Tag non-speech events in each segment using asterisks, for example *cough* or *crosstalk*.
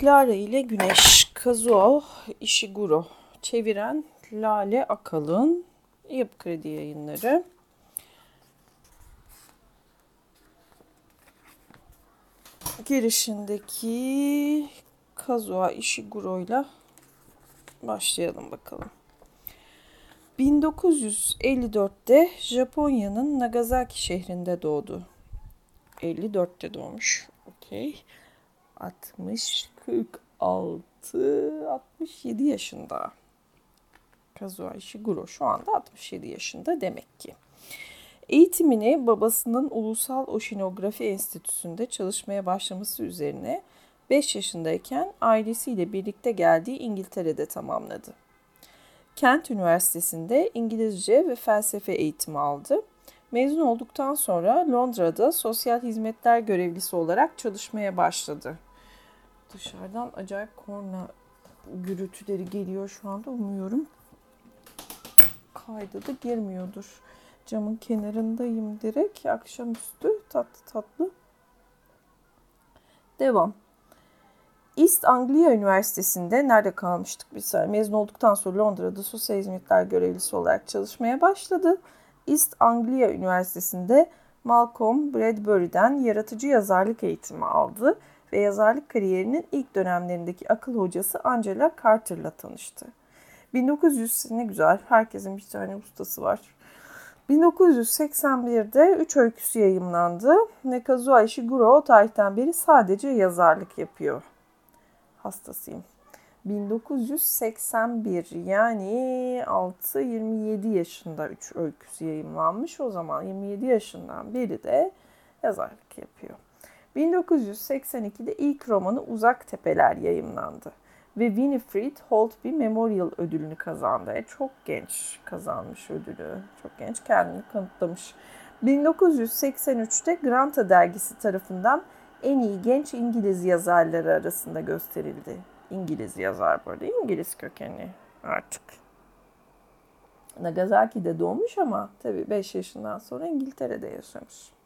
Clara ile Güneş, Kazuo Ishiguro, çeviren Lale Akalın, Yapı Kredi Yayınları. Girişindeki Kazuo Ishiguro ile başlayalım bakalım. 1954'te Japonya'nın Nagasaki şehrinde doğdu. 54'te doğmuş. Okey. 60, 46, 67 yaşında. Kazuo Ishiguro şu anda 67 yaşında demek ki. Eğitimini babasının Ulusal Oşinografi Enstitüsü'nde çalışmaya başlaması üzerine 5 yaşındayken ailesiyle birlikte geldiği İngiltere'de tamamladı. Kent Üniversitesi'nde İngilizce ve felsefe eğitimi aldı. Mezun olduktan sonra Londra'da sosyal hizmetler görevlisi olarak çalışmaya başladı. Dışarıdan acayip korna gürültüleri geliyor şu anda umuyorum. Kayda da girmiyordur. Camın kenarındayım direkt. Akşamüstü tatlı tatlı. Devam. East Anglia Üniversitesi'nde nerede kalmıştık saniye mezun olduktan sonra Londra'da sosyal hizmetler görevlisi olarak çalışmaya başladı. East Anglia Üniversitesi'nde Malcolm Bradbury'den yaratıcı yazarlık eğitimi aldı ve yazarlık kariyerinin ilk dönemlerindeki akıl hocası Angela Carter'la tanıştı. 1900 ne güzel herkesin bir tane ustası var. 1981'de 3 öyküsü yayımlandı. Nekazuo Ishiguro o tarihten beri sadece yazarlık yapıyor. Hastasıyım. 1981 yani 6-27 yaşında 3 öyküsü yayımlanmış. O zaman 27 yaşından biri de yazarlık yapıyor. 1982'de ilk romanı Uzak Tepeler yayımlandı ve Winifred Holtby Memorial ödülünü kazandı. E, çok genç kazanmış ödülü. Çok genç kendini kanıtlamış. 1983'te Granta dergisi tarafından en iyi genç İngiliz yazarları arasında gösterildi. İngiliz yazar burada. İngiliz kökenli artık. Nagasaki'de doğmuş ama tabii 5 yaşından sonra İngiltere'de yaşamış.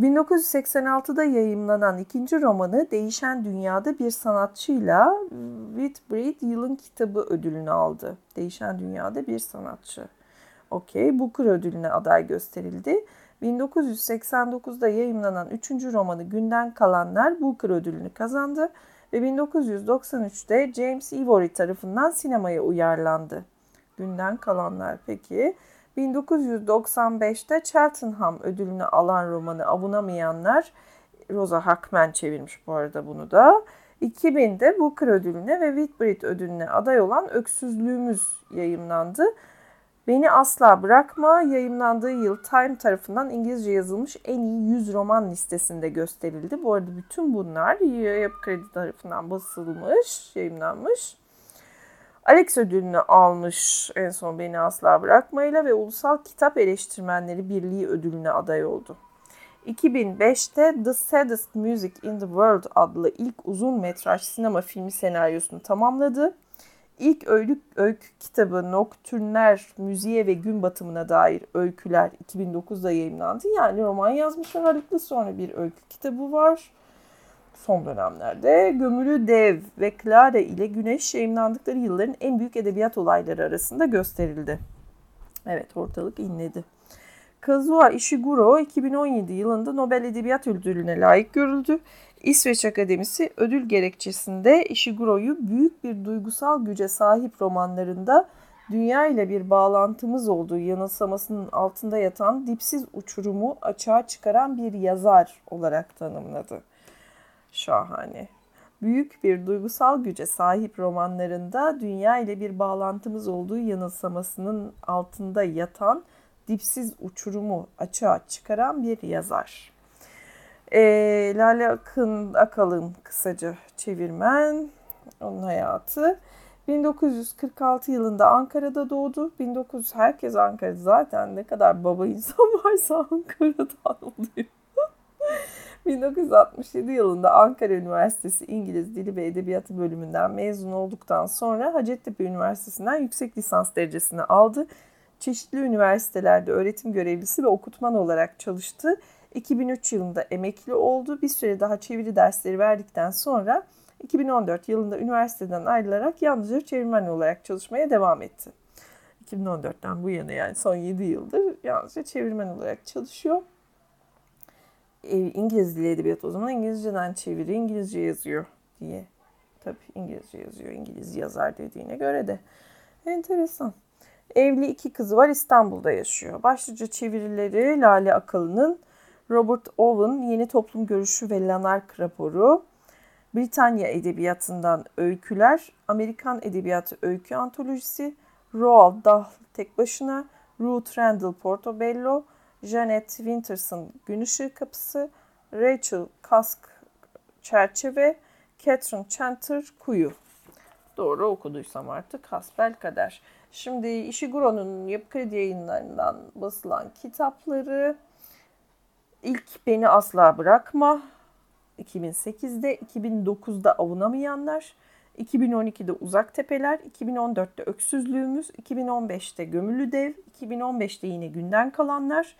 1986'da yayımlanan ikinci romanı Değişen Dünya'da bir sanatçıyla Whitbread Yılın Kitabı ödülünü aldı. Değişen Dünya'da bir sanatçı. Okey, Booker ödülüne aday gösterildi. 1989'da yayımlanan üçüncü romanı Günden Kalanlar Booker ödülünü kazandı ve 1993'te James Ivory tarafından sinemaya uyarlandı. Günden Kalanlar peki. 1995'te Cheltenham ödülünü alan romanı Avunamayanlar Rosa Hackman çevirmiş bu arada bunu da. 2000'de Booker ödülüne ve Whitbread ödülüne aday olan Öksüzlüğümüz yayımlandı. Beni Asla Bırakma yayımlandığı yıl Time tarafından İngilizce yazılmış en iyi 100 roman listesinde gösterildi. Bu arada bütün bunlar Yapı Kredi tarafından basılmış, yayımlanmış. Alex ödülünü almış en son Beni Asla Bırakmayla ve Ulusal Kitap Eleştirmenleri Birliği ödülüne aday oldu. 2005'te The Saddest Music in the World adlı ilk uzun metraj sinema filmi senaryosunu tamamladı. İlk öykü, öykü kitabı Noktürnler, Müziğe ve Gün Batımına dair öyküler 2009'da yayınlandı. Yani roman yazmış ağırlıklı sonra bir öykü kitabı var son dönemlerde Gömülü Dev ve Clara ile Güneş yayınlandıkları yılların en büyük edebiyat olayları arasında gösterildi. Evet ortalık inledi. Kazuo Ishiguro 2017 yılında Nobel Edebiyat Ödülü'ne layık görüldü. İsveç Akademisi ödül gerekçesinde Ishiguro'yu büyük bir duygusal güce sahip romanlarında dünya ile bir bağlantımız olduğu yanılsamasının altında yatan dipsiz uçurumu açığa çıkaran bir yazar olarak tanımladı. Şahane. Büyük bir duygusal güce sahip romanlarında dünya ile bir bağlantımız olduğu yanılsamasının altında yatan dipsiz uçurumu açığa çıkaran bir yazar. E, Lale Akın Akalın kısaca çevirmen, onun hayatı. 1946 yılında Ankara'da doğdu. 1900 herkes Ankara zaten ne kadar baba insan varsa *laughs* Ankara'dan oluyor. 1967 yılında Ankara Üniversitesi İngiliz Dili ve Edebiyatı bölümünden mezun olduktan sonra Hacettepe Üniversitesi'nden yüksek lisans derecesini aldı. Çeşitli üniversitelerde öğretim görevlisi ve okutman olarak çalıştı. 2003 yılında emekli oldu. Bir süre daha çeviri dersleri verdikten sonra 2014 yılında üniversiteden ayrılarak yalnızca çevirmen olarak çalışmaya devam etti. 2014'ten bu yana yani son 7 yıldır yalnızca çevirmen olarak çalışıyor. İngiliz dili edebiyat o zaman İngilizceden çeviri, İngilizce yazıyor diye. Tabii İngilizce yazıyor, İngiliz yazar dediğine göre de. Enteresan. Evli iki kızı var İstanbul'da yaşıyor. Başlıca çevirileri Lale Akalı'nın Robert Owen Yeni Toplum Görüşü ve Lanark raporu, Britanya Edebiyatı'ndan öyküler, Amerikan Edebiyatı Öykü Antolojisi, Roald Dahl tek başına, Ruth Randall Portobello, Janet Winterson Gün Kapısı, Rachel Kask Çerçeve, Catherine Chanter Kuyu. Doğru okuduysam artık hasbel kader. Şimdi Ishiguro'nun Yapı Kredi yayınlarından basılan kitapları ilk Beni Asla Bırakma 2008'de, 2009'da Avunamayanlar, 2012'de Uzak Tepeler, 2014'te Öksüzlüğümüz, 2015'te Gömülü Dev, 2015'te yine Günden Kalanlar,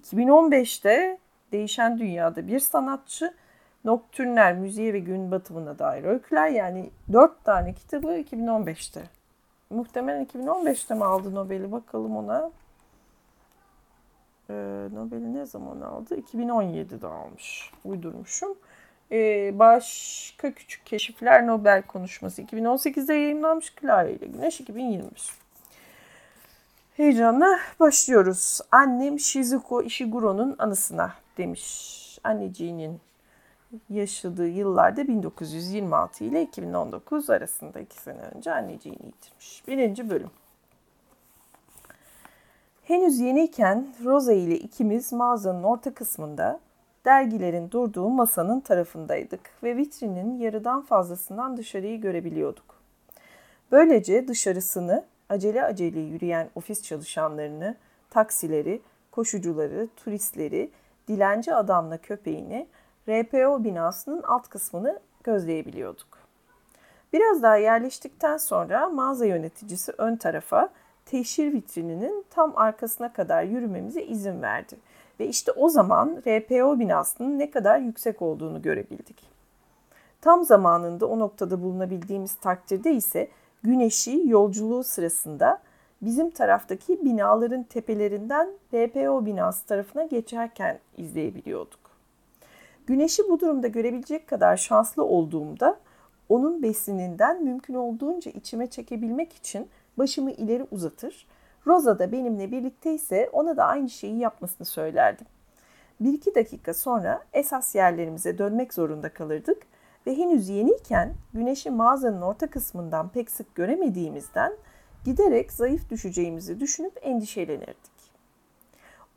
2015'te Değişen Dünyada Bir Sanatçı, Noktürner Müziğe ve Gün Batımına dair öyküler yani 4 tane kitabı 2015'te. Muhtemelen 2015'te mi aldı Nobel'i bakalım ona. Ee, Nobel'i ne zaman aldı? 2017'de almış. Uydurmuşum. Ee, başka Küçük Keşifler Nobel Konuşması 2018'de yayınlanmış. Clara ile Güneş 2021. Heyecanla başlıyoruz. Annem Shizuko Ishiguro'nun anısına demiş. Anneciğinin yaşadığı yıllarda 1926 ile 2019 arasında iki sene önce anneciğini yitirmiş. Birinci bölüm. Henüz yeniyken Rosa ile ikimiz mağazanın orta kısmında dergilerin durduğu masanın tarafındaydık ve vitrinin yarıdan fazlasından dışarıyı görebiliyorduk. Böylece dışarısını acele acele yürüyen ofis çalışanlarını, taksileri, koşucuları, turistleri, dilenci adamla köpeğini, RPO binasının alt kısmını gözleyebiliyorduk. Biraz daha yerleştikten sonra mağaza yöneticisi ön tarafa teşhir vitrininin tam arkasına kadar yürümemize izin verdi. Ve işte o zaman RPO binasının ne kadar yüksek olduğunu görebildik. Tam zamanında o noktada bulunabildiğimiz takdirde ise güneşi yolculuğu sırasında bizim taraftaki binaların tepelerinden RPO binası tarafına geçerken izleyebiliyorduk. Güneşi bu durumda görebilecek kadar şanslı olduğumda onun besininden mümkün olduğunca içime çekebilmek için başımı ileri uzatır. Rosa da benimle birlikte ise ona da aynı şeyi yapmasını söylerdim. Bir iki dakika sonra esas yerlerimize dönmek zorunda kalırdık ve henüz yeniyken güneşi mağazanın orta kısmından pek sık göremediğimizden giderek zayıf düşeceğimizi düşünüp endişelenirdik.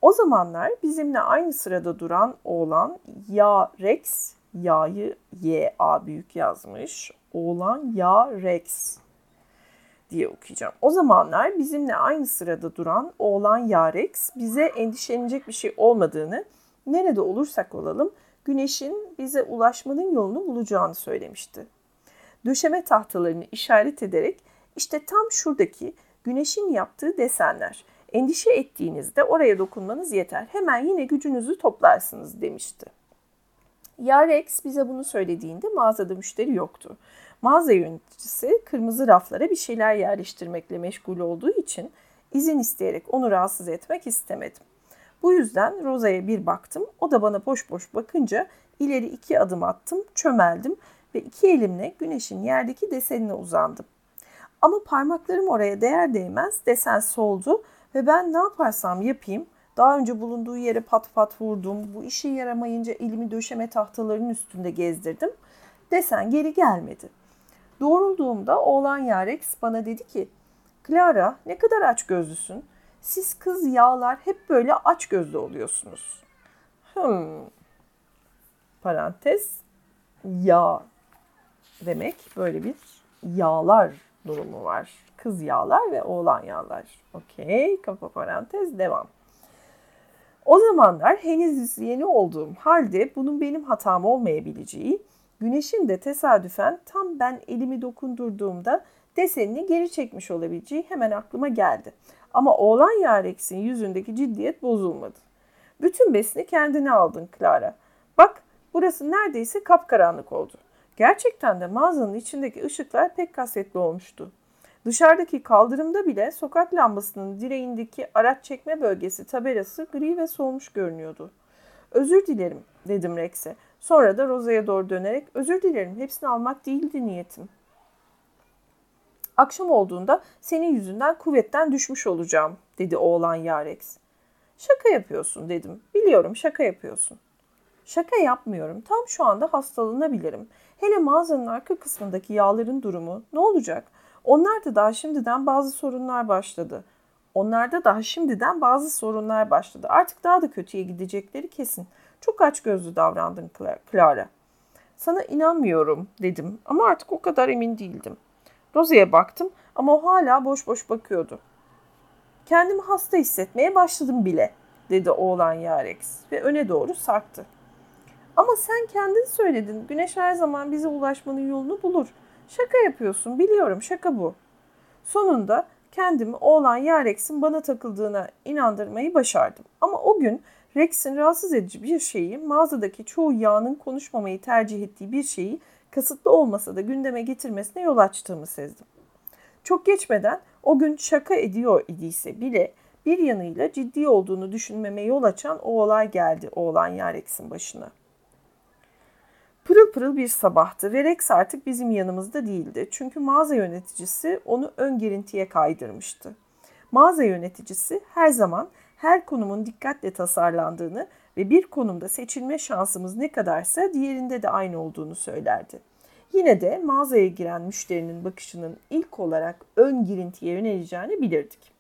O zamanlar bizimle aynı sırada duran oğlan Ya Rex, Ya'yı Y A büyük yazmış. Oğlan Ya Rex diye okuyacağım. O zamanlar bizimle aynı sırada duran oğlan Ya Rex bize endişelenecek bir şey olmadığını, nerede olursak olalım güneşin bize ulaşmanın yolunu bulacağını söylemişti. Döşeme tahtalarını işaret ederek işte tam şuradaki güneşin yaptığı desenler Endişe ettiğinizde oraya dokunmanız yeter. Hemen yine gücünüzü toplarsınız demişti. Yarex bize bunu söylediğinde mağazada müşteri yoktu. Mağaza yöneticisi kırmızı raflara bir şeyler yerleştirmekle meşgul olduğu için izin isteyerek onu rahatsız etmek istemedim. Bu yüzden Rosa'ya bir baktım. O da bana boş boş bakınca ileri iki adım attım, çömeldim ve iki elimle güneşin yerdeki desenine uzandım. Ama parmaklarım oraya değer değmez desen soldu ve ben ne yaparsam yapayım daha önce bulunduğu yere pat pat vurdum. Bu işe yaramayınca elimi döşeme tahtalarının üstünde gezdirdim. Desen geri gelmedi. Doğrulduğumda oğlan Yarex bana dedi ki Clara ne kadar aç gözlüsün. Siz kız yağlar hep böyle aç gözlü oluyorsunuz. Hmm. Parantez yağ demek böyle bir yağlar durumu var. Kız yağlar ve oğlan yağlar. Okey, kapa parantez devam. O zamanlar henüz yeni olduğum halde bunun benim hatam olmayabileceği, güneşin de tesadüfen tam ben elimi dokundurduğumda desenini geri çekmiş olabileceği hemen aklıma geldi. Ama oğlan Yarex'in yüzündeki ciddiyet bozulmadı. Bütün besini kendine aldın Clara. Bak burası neredeyse kapkaranlık oldu. Gerçekten de mağazanın içindeki ışıklar pek kasvetli olmuştu. Dışarıdaki kaldırımda bile sokak lambasının direğindeki araç çekme bölgesi tabelası gri ve solmuş görünüyordu. Özür dilerim dedim Rex'e. Sonra da Rosa'ya doğru dönerek özür dilerim hepsini almak değildi niyetim. Akşam olduğunda senin yüzünden kuvvetten düşmüş olacağım dedi oğlan Yarex. Şaka yapıyorsun dedim. Biliyorum şaka yapıyorsun. Şaka yapmıyorum. Tam şu anda hastalanabilirim. Hele mağazanın arka kısmındaki yağların durumu ne olacak? Onlarda daha şimdiden bazı sorunlar başladı. Onlarda daha şimdiden bazı sorunlar başladı. Artık daha da kötüye gidecekleri kesin. Çok aç gözlü davrandın Clara. Sana inanmıyorum dedim ama artık o kadar emin değildim. Rosie'ye baktım ama o hala boş boş bakıyordu. Kendimi hasta hissetmeye başladım bile dedi oğlan Yarex ve öne doğru sarktı. Ama sen kendin söyledin. Güneş her zaman bize ulaşmanın yolunu bulur. Şaka yapıyorsun. Biliyorum şaka bu. Sonunda kendimi oğlan Yarex'in bana takıldığına inandırmayı başardım. Ama o gün Rex'in rahatsız edici bir şeyi, mağazadaki çoğu yağının konuşmamayı tercih ettiği bir şeyi kasıtlı olmasa da gündeme getirmesine yol açtığımı sezdim. Çok geçmeden o gün şaka ediyor idiyse bile bir yanıyla ciddi olduğunu düşünmeme yol açan o olay geldi oğlan Yarex'in başına. Pırıl pırıl bir sabahtı ve Rex artık bizim yanımızda değildi. Çünkü mağaza yöneticisi onu ön girintiye kaydırmıştı. Mağaza yöneticisi her zaman her konumun dikkatle tasarlandığını ve bir konumda seçilme şansımız ne kadarsa diğerinde de aynı olduğunu söylerdi. Yine de mağazaya giren müşterinin bakışının ilk olarak ön girintiye yöneleceğini bilirdik.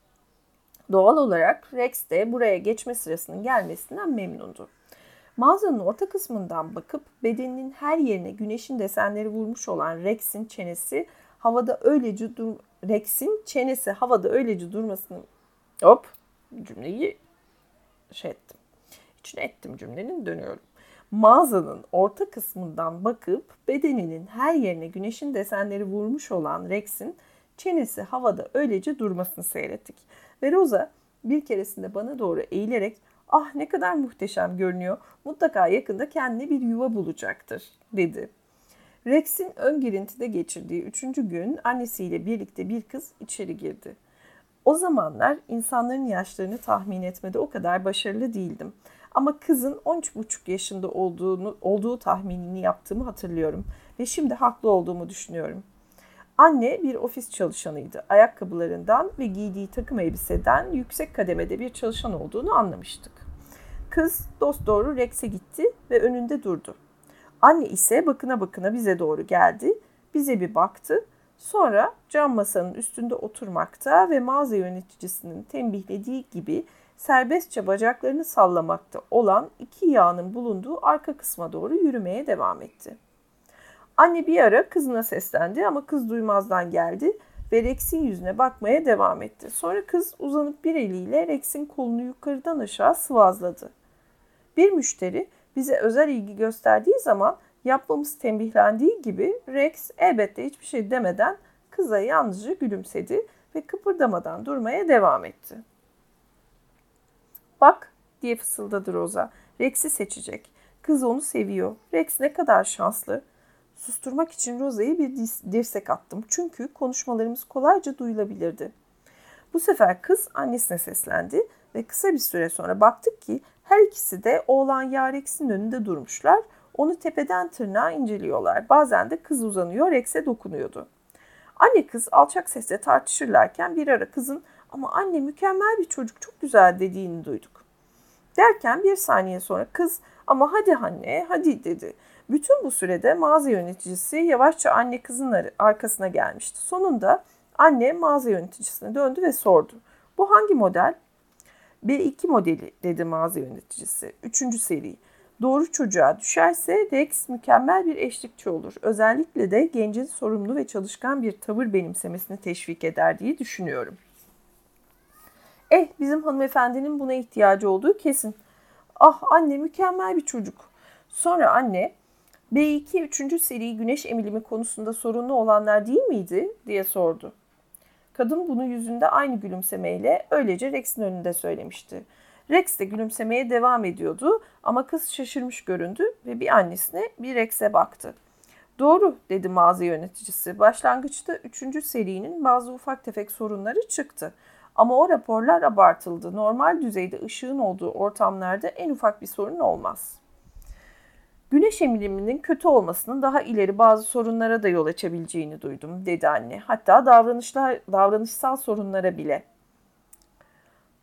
Doğal olarak Rex de buraya geçme sırasının gelmesinden memnundu. Mağazanın orta kısmından bakıp bedeninin her yerine güneşin desenleri vurmuş olan Rex'in çenesi havada öylece dur Rex'in çenesi havada öylece durmasını hop cümleyi şey ettim. İçine ettim cümlenin dönüyorum. Mağazanın orta kısmından bakıp bedeninin her yerine güneşin desenleri vurmuş olan Rex'in çenesi havada öylece durmasını seyrettik. Ve Rosa bir keresinde bana doğru eğilerek ah ne kadar muhteşem görünüyor mutlaka yakında kendine bir yuva bulacaktır dedi. Rex'in ön girintide geçirdiği üçüncü gün annesiyle birlikte bir kız içeri girdi. O zamanlar insanların yaşlarını tahmin etmede o kadar başarılı değildim. Ama kızın 13,5 yaşında olduğunu olduğu tahminini yaptığımı hatırlıyorum ve şimdi haklı olduğumu düşünüyorum. Anne bir ofis çalışanıydı. Ayakkabılarından ve giydiği takım elbiseden yüksek kademede bir çalışan olduğunu anlamıştık. Kız dost doğru Rex'e gitti ve önünde durdu. Anne ise bakına bakına bize doğru geldi. Bize bir baktı. Sonra cam masanın üstünde oturmakta ve mağaza yöneticisinin tembihlediği gibi serbestçe bacaklarını sallamakta olan iki yağının bulunduğu arka kısma doğru yürümeye devam etti. Anne bir ara kızına seslendi ama kız duymazdan geldi ve Rex'in yüzüne bakmaya devam etti. Sonra kız uzanıp bir eliyle Rex'in kolunu yukarıdan aşağı sıvazladı. Bir müşteri bize özel ilgi gösterdiği zaman yapmamız tembihlendiği gibi Rex elbette hiçbir şey demeden kıza yalnızca gülümsedi ve kıpırdamadan durmaya devam etti. Bak diye fısıldadı Rosa. Rex'i seçecek. Kız onu seviyor. Rex ne kadar şanslı. Susturmak için Rosa'ya bir dirsek attım. Çünkü konuşmalarımız kolayca duyulabilirdi. Bu sefer kız annesine seslendi ve kısa bir süre sonra baktık ki her ikisi de oğlan Yarex'in önünde durmuşlar. Onu tepeden tırnağa inceliyorlar. Bazen de kız uzanıyor, Rex'e dokunuyordu. Anne kız alçak sesle tartışırlarken bir ara kızın ama anne mükemmel bir çocuk çok güzel dediğini duyduk. Derken bir saniye sonra kız ama hadi anne hadi dedi. Bütün bu sürede mağaza yöneticisi yavaşça anne kızın arkasına gelmişti. Sonunda anne mağaza yöneticisine döndü ve sordu. Bu hangi model? B2 modeli dedi mağaza yöneticisi. Üçüncü seri. Doğru çocuğa düşerse Rex mükemmel bir eşlikçi olur. Özellikle de gencin sorumlu ve çalışkan bir tavır benimsemesini teşvik eder diye düşünüyorum. Eh bizim hanımefendinin buna ihtiyacı olduğu kesin. Ah anne mükemmel bir çocuk. Sonra anne B2 3. seri güneş emilimi konusunda sorunlu olanlar değil miydi diye sordu. Kadın bunu yüzünde aynı gülümsemeyle öylece Rex'in önünde söylemişti. Rex de gülümsemeye devam ediyordu ama kız şaşırmış göründü ve bir annesine bir Rex'e baktı. Doğru dedi mağaza yöneticisi. Başlangıçta 3. serinin bazı ufak tefek sorunları çıktı. Ama o raporlar abartıldı. Normal düzeyde ışığın olduğu ortamlarda en ufak bir sorun olmaz. Güneş emiliminin kötü olmasının daha ileri bazı sorunlara da yol açabileceğini duydum, dedi anne. Hatta davranışlar, davranışsal sorunlara bile.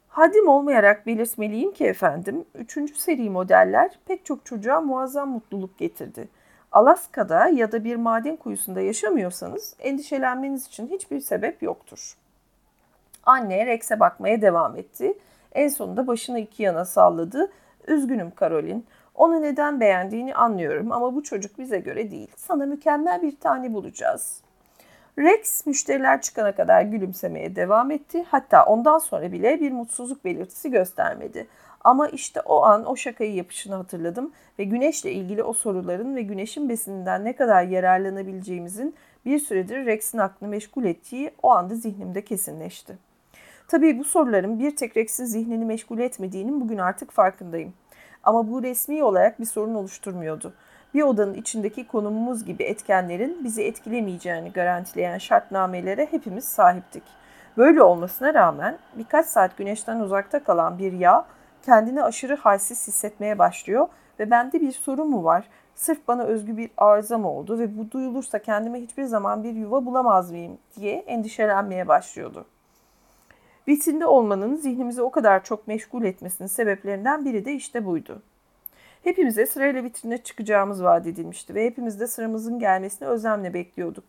Hadim olmayarak belirtmeliyim ki efendim, üçüncü seri modeller pek çok çocuğa muazzam mutluluk getirdi. Alaska'da ya da bir maden kuyusunda yaşamıyorsanız endişelenmeniz için hiçbir sebep yoktur. Anne Rex'e bakmaya devam etti. En sonunda başını iki yana salladı. Üzgünüm Karolin. Onu neden beğendiğini anlıyorum ama bu çocuk bize göre değil. Sana mükemmel bir tane bulacağız. Rex müşteriler çıkana kadar gülümsemeye devam etti. Hatta ondan sonra bile bir mutsuzluk belirtisi göstermedi. Ama işte o an o şakayı yapışını hatırladım ve güneşle ilgili o soruların ve güneşin besininden ne kadar yararlanabileceğimizin bir süredir Rex'in aklını meşgul ettiği o anda zihnimde kesinleşti. Tabii bu soruların bir tek Rex'in zihnini meşgul etmediğinin bugün artık farkındayım. Ama bu resmi olarak bir sorun oluşturmuyordu. Bir odanın içindeki konumumuz gibi etkenlerin bizi etkilemeyeceğini garantileyen şartnamelere hepimiz sahiptik. Böyle olmasına rağmen birkaç saat güneşten uzakta kalan bir yağ kendini aşırı halsiz hissetmeye başlıyor ve bende bir sorun mu var? Sırf bana özgü bir arıza mı oldu ve bu duyulursa kendime hiçbir zaman bir yuva bulamaz mıyım diye endişelenmeye başlıyordu. Vitrinde olmanın zihnimizi o kadar çok meşgul etmesinin sebeplerinden biri de işte buydu. Hepimize sırayla vitrine çıkacağımız vaat edilmişti ve hepimiz de sıramızın gelmesini özlemle bekliyorduk.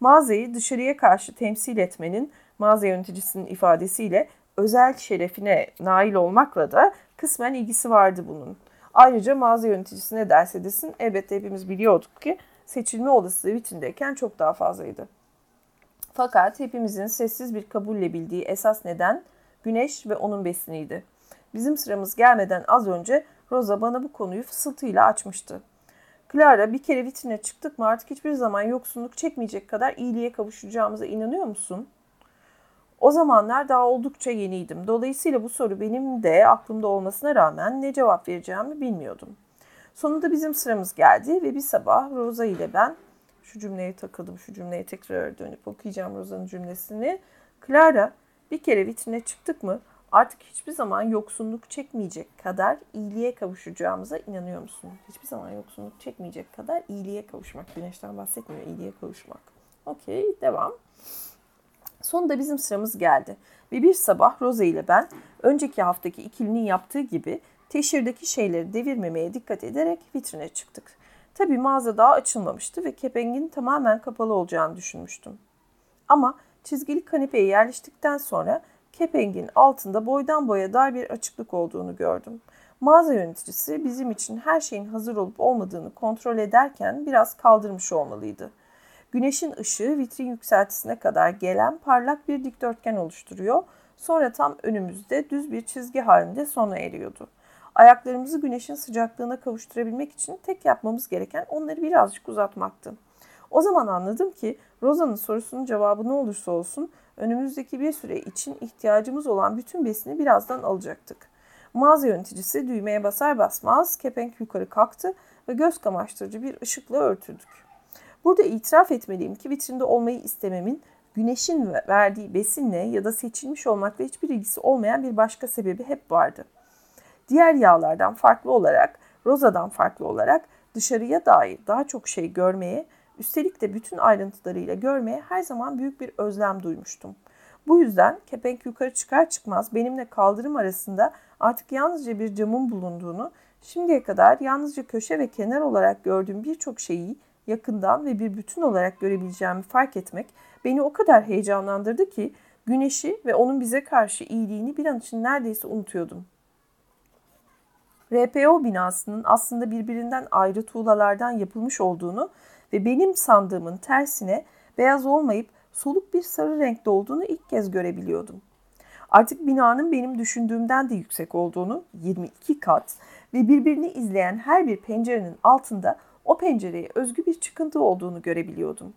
Mağazayı dışarıya karşı temsil etmenin mağaza yöneticisinin ifadesiyle özel şerefine nail olmakla da kısmen ilgisi vardı bunun. Ayrıca mağaza yöneticisi ne derse elbette hepimiz biliyorduk ki seçilme olasılığı vitrindeyken çok daha fazlaydı. Fakat hepimizin sessiz bir kabulle bildiği esas neden güneş ve onun besiniydi. Bizim sıramız gelmeden az önce Rosa bana bu konuyu fısıltıyla açmıştı. Clara bir kere vitrine çıktık mı artık hiçbir zaman yoksunluk çekmeyecek kadar iyiliğe kavuşacağımıza inanıyor musun? O zamanlar daha oldukça yeniydim. Dolayısıyla bu soru benim de aklımda olmasına rağmen ne cevap vereceğimi bilmiyordum. Sonunda bizim sıramız geldi ve bir sabah Rosa ile ben şu cümleye takıldım. Şu cümleye tekrar dönüp okuyacağım Rosa'nın cümlesini. Clara bir kere vitrine çıktık mı artık hiçbir zaman yoksunluk çekmeyecek kadar iyiliğe kavuşacağımıza inanıyor musun? Hiçbir zaman yoksunluk çekmeyecek kadar iyiliğe kavuşmak. Güneşten bahsetmiyor, iyiliğe kavuşmak. Okey, devam. Sonunda bizim sıramız geldi. Ve bir sabah Rosa ile ben önceki haftaki ikilinin yaptığı gibi teşhirdeki şeyleri devirmemeye dikkat ederek vitrine çıktık. Tabi mağaza daha açılmamıştı ve kepengin tamamen kapalı olacağını düşünmüştüm. Ama çizgili kanepeye yerleştikten sonra kepengin altında boydan boya dar bir açıklık olduğunu gördüm. Mağaza yöneticisi bizim için her şeyin hazır olup olmadığını kontrol ederken biraz kaldırmış olmalıydı. Güneşin ışığı vitrin yükseltisine kadar gelen parlak bir dikdörtgen oluşturuyor. Sonra tam önümüzde düz bir çizgi halinde sona eriyordu. Ayaklarımızı güneşin sıcaklığına kavuşturabilmek için tek yapmamız gereken onları birazcık uzatmaktı. O zaman anladım ki Rosa'nın sorusunun cevabı ne olursa olsun önümüzdeki bir süre için ihtiyacımız olan bütün besini birazdan alacaktık. Mağaza yöneticisi düğmeye basar basmaz kepenk yukarı kalktı ve göz kamaştırıcı bir ışıkla örtüldük. Burada itiraf etmeliyim ki vitrinde olmayı istememin güneşin verdiği besinle ya da seçilmiş olmakla hiçbir ilgisi olmayan bir başka sebebi hep vardı. Diğer yağlardan farklı olarak, rozadan farklı olarak dışarıya dair daha çok şey görmeye, üstelik de bütün ayrıntılarıyla görmeye her zaman büyük bir özlem duymuştum. Bu yüzden kepenk yukarı çıkar çıkmaz benimle kaldırım arasında artık yalnızca bir camın bulunduğunu, şimdiye kadar yalnızca köşe ve kenar olarak gördüğüm birçok şeyi yakından ve bir bütün olarak görebileceğimi fark etmek beni o kadar heyecanlandırdı ki güneşi ve onun bize karşı iyiliğini bir an için neredeyse unutuyordum. RPO binasının aslında birbirinden ayrı tuğlalardan yapılmış olduğunu ve benim sandığımın tersine beyaz olmayıp soluk bir sarı renkte olduğunu ilk kez görebiliyordum. Artık binanın benim düşündüğümden de yüksek olduğunu 22 kat ve birbirini izleyen her bir pencerenin altında o pencereye özgü bir çıkıntı olduğunu görebiliyordum.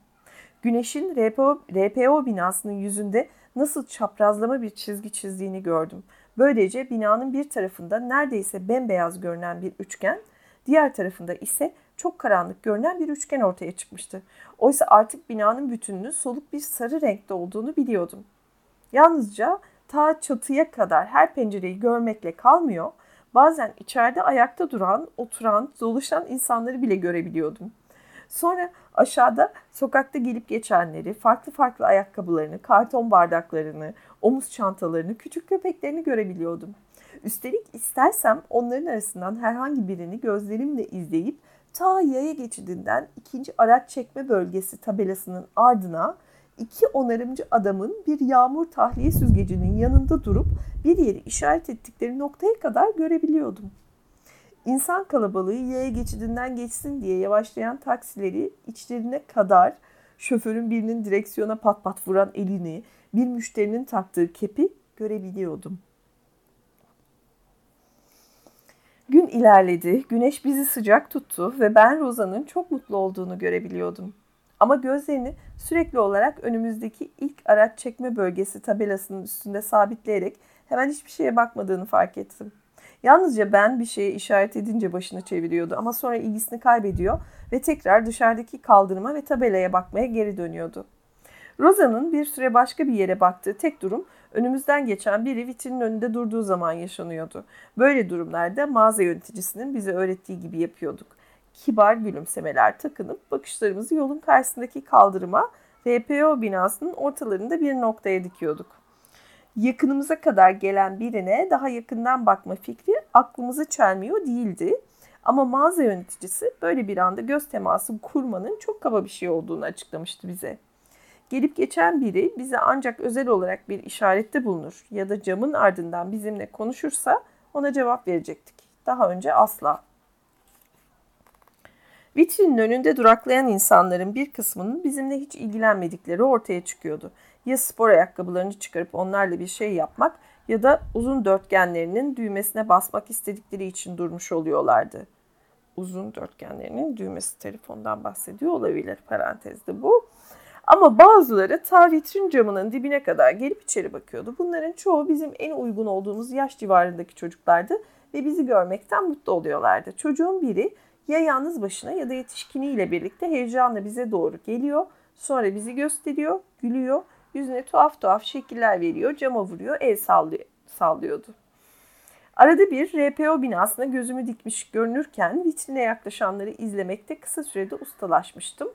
Güneşin RPO, RPO binasının yüzünde nasıl çaprazlama bir çizgi çizdiğini gördüm. Böylece binanın bir tarafında neredeyse bembeyaz görünen bir üçgen, diğer tarafında ise çok karanlık görünen bir üçgen ortaya çıkmıştı. Oysa artık binanın bütününün soluk bir sarı renkte olduğunu biliyordum. Yalnızca ta çatıya kadar her pencereyi görmekle kalmıyor, bazen içeride ayakta duran, oturan, doluşan insanları bile görebiliyordum. Sonra aşağıda sokakta gelip geçenleri, farklı farklı ayakkabılarını, karton bardaklarını, omuz çantalarını, küçük köpeklerini görebiliyordum. Üstelik istersem onların arasından herhangi birini gözlerimle izleyip ta yaya geçidinden ikinci araç çekme bölgesi tabelasının ardına iki onarımcı adamın bir yağmur tahliye süzgecinin yanında durup bir yeri işaret ettikleri noktaya kadar görebiliyordum. İnsan kalabalığı yaya geçidinden geçsin diye yavaşlayan taksileri içlerine kadar şoförün birinin direksiyona pat pat vuran elini, bir müşterinin taktığı kepi görebiliyordum. Gün ilerledi, güneş bizi sıcak tuttu ve ben Roza'nın çok mutlu olduğunu görebiliyordum. Ama gözlerini sürekli olarak önümüzdeki ilk araç çekme bölgesi tabelasının üstünde sabitleyerek hemen hiçbir şeye bakmadığını fark ettim. Yalnızca ben bir şeye işaret edince başını çeviriyordu ama sonra ilgisini kaybediyor ve tekrar dışarıdaki kaldırıma ve tabelaya bakmaya geri dönüyordu. Rosa'nın bir süre başka bir yere baktığı tek durum önümüzden geçen biri vitrinin önünde durduğu zaman yaşanıyordu. Böyle durumlarda mağaza yöneticisinin bize öğrettiği gibi yapıyorduk. Kibar gülümsemeler takınıp bakışlarımızı yolun karşısındaki kaldırıma RPO binasının ortalarında bir noktaya dikiyorduk. Yakınımıza kadar gelen birine daha yakından bakma fikri aklımızı çelmiyor değildi. Ama mağaza yöneticisi böyle bir anda göz teması kurmanın çok kaba bir şey olduğunu açıklamıştı bize. Gelip geçen biri bize ancak özel olarak bir işarette bulunur ya da camın ardından bizimle konuşursa ona cevap verecektik. Daha önce asla. Vitrinin önünde duraklayan insanların bir kısmının bizimle hiç ilgilenmedikleri ortaya çıkıyordu. Ya spor ayakkabılarını çıkarıp onlarla bir şey yapmak ya da uzun dörtgenlerinin düğmesine basmak istedikleri için durmuş oluyorlardı. Uzun dörtgenlerinin düğmesi telefondan bahsediyor olabilir parantezde bu. Ama bazıları ta vitrin camının dibine kadar gelip içeri bakıyordu. Bunların çoğu bizim en uygun olduğumuz yaş civarındaki çocuklardı ve bizi görmekten mutlu oluyorlardı. Çocuğun biri ya yalnız başına ya da yetişkiniyle birlikte heyecanla bize doğru geliyor. Sonra bizi gösteriyor, gülüyor, yüzüne tuhaf tuhaf şekiller veriyor, cama vuruyor, el sallıyor, sallıyordu. Arada bir RPO binasına gözümü dikmiş görünürken vitrine yaklaşanları izlemekte kısa sürede ustalaşmıştım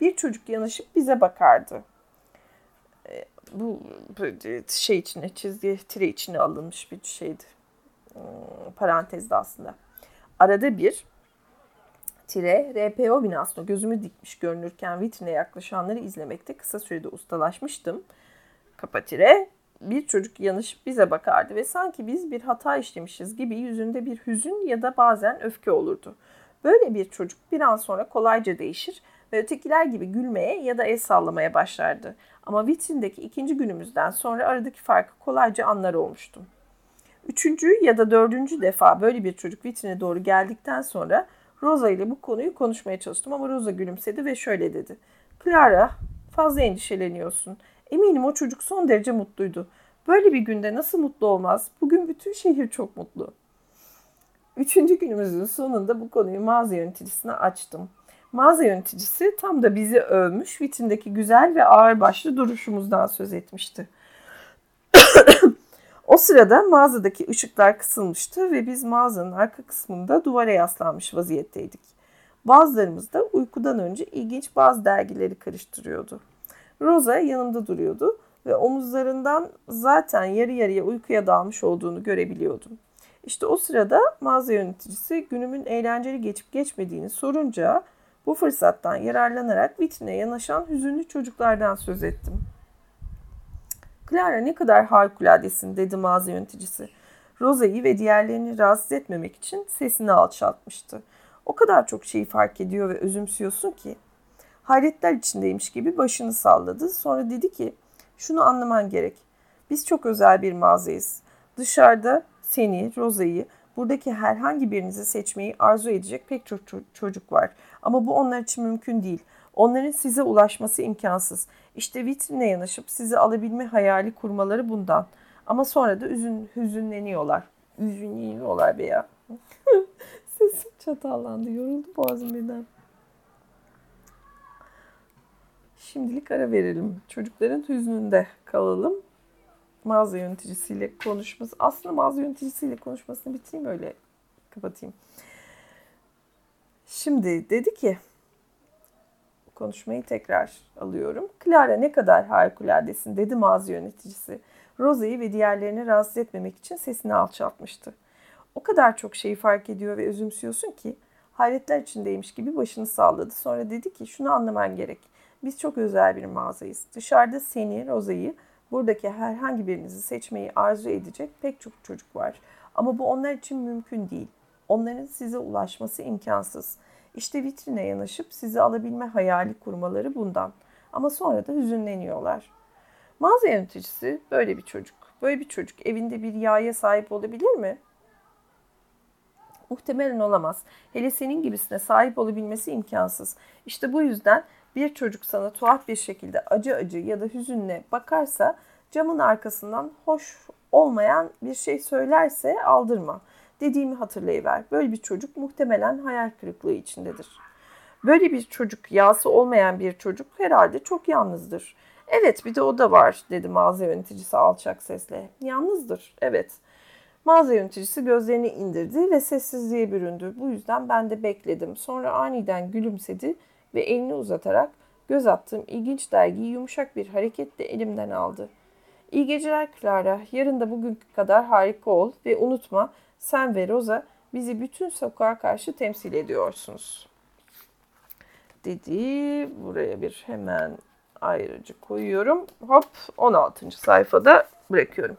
bir çocuk yanaşıp bize bakardı. E, bu şey içine çizgi tire içine alınmış bir şeydi. Hmm, parantezde aslında. Arada bir tire RPO binasına gözümü dikmiş görünürken vitrine yaklaşanları izlemekte kısa sürede ustalaşmıştım. Kapa tire bir çocuk yanışıp bize bakardı ve sanki biz bir hata işlemişiz gibi yüzünde bir hüzün ya da bazen öfke olurdu. Böyle bir çocuk bir an sonra kolayca değişir ve ötekiler gibi gülmeye ya da el sallamaya başlardı. Ama vitrindeki ikinci günümüzden sonra aradaki farkı kolayca anlar olmuştum. Üçüncü ya da dördüncü defa böyle bir çocuk vitrine doğru geldikten sonra Rosa ile bu konuyu konuşmaya çalıştım ama Rosa gülümsedi ve şöyle dedi. Clara fazla endişeleniyorsun. Eminim o çocuk son derece mutluydu. Böyle bir günde nasıl mutlu olmaz? Bugün bütün şehir çok mutlu. Üçüncü günümüzün sonunda bu konuyu mağaza yöneticisine açtım. Mağaza yöneticisi tam da bizi övmüş, vitrindeki güzel ve ağırbaşlı duruşumuzdan söz etmişti. O sırada mağazadaki ışıklar kısılmıştı ve biz mağazanın arka kısmında duvara yaslanmış vaziyetteydik. Bazılarımız da uykudan önce ilginç bazı dergileri karıştırıyordu. Rosa yanımda duruyordu ve omuzlarından zaten yarı yarıya uykuya dalmış olduğunu görebiliyordum. İşte o sırada mağaza yöneticisi günümün eğlenceli geçip geçmediğini sorunca bu fırsattan yararlanarak vitrine yanaşan hüzünlü çocuklardan söz ettim. Clara ne kadar harikuladesin dedi mağaza yöneticisi. Rosa'yı ve diğerlerini rahatsız etmemek için sesini alçaltmıştı. O kadar çok şeyi fark ediyor ve özümsüyorsun ki. Hayretler içindeymiş gibi başını salladı. Sonra dedi ki şunu anlaman gerek. Biz çok özel bir mağazayız. Dışarıda seni, Rosa'yı Buradaki herhangi birinizi seçmeyi arzu edecek pek çok çocuk var. Ama bu onlar için mümkün değil. Onların size ulaşması imkansız. İşte vitrine yanaşıp sizi alabilme hayali kurmaları bundan. Ama sonra da üzün, hüzünleniyorlar. Üzünleniyorlar be ya. *laughs* Sesim çatallandı. Yoruldu boğazım birden. Şimdilik ara verelim. Çocukların hüznünde kalalım. Mağaza yöneticisiyle konuşması. Aslında mağaza yöneticisiyle konuşmasını bitireyim öyle kapatayım. Şimdi dedi ki konuşmayı tekrar alıyorum. Clara ne kadar harikuladesin dedi mağaza yöneticisi. Rosa'yı ve diğerlerini rahatsız etmemek için sesini alçaltmıştı. O kadar çok şeyi fark ediyor ve özümsüyorsun ki hayretler içindeymiş gibi başını salladı. Sonra dedi ki şunu anlaman gerek. Biz çok özel bir mağazayız. Dışarıda seni, Rosa'yı, buradaki herhangi birinizi seçmeyi arzu edecek pek çok çocuk var. Ama bu onlar için mümkün değil. Onların size ulaşması imkansız. İşte vitrine yanaşıp sizi alabilme hayali kurmaları bundan. Ama sonra da hüzünleniyorlar. Mağaza yöneticisi böyle bir çocuk. Böyle bir çocuk evinde bir yağya sahip olabilir mi? Muhtemelen olamaz. Hele senin gibisine sahip olabilmesi imkansız. İşte bu yüzden bir çocuk sana tuhaf bir şekilde acı acı ya da hüzünle bakarsa camın arkasından hoş olmayan bir şey söylerse aldırma. Dediğimi hatırlayıver. Böyle bir çocuk muhtemelen hayal kırıklığı içindedir. Böyle bir çocuk, yağsı olmayan bir çocuk herhalde çok yalnızdır. Evet bir de o da var dedi mağaza yöneticisi alçak sesle. Yalnızdır, evet. Mağaza yöneticisi gözlerini indirdi ve sessizliğe büründü. Bu yüzden ben de bekledim. Sonra aniden gülümsedi ve elini uzatarak göz attığım ilginç dergiyi yumuşak bir hareketle elimden aldı. İyi geceler Clara. Yarın da bugünkü kadar harika ol ve unutma sen ve Rosa bizi bütün sokağa karşı temsil ediyorsunuz. Dedi. Buraya bir hemen ayrıcı koyuyorum. Hop 16. sayfada bırakıyorum.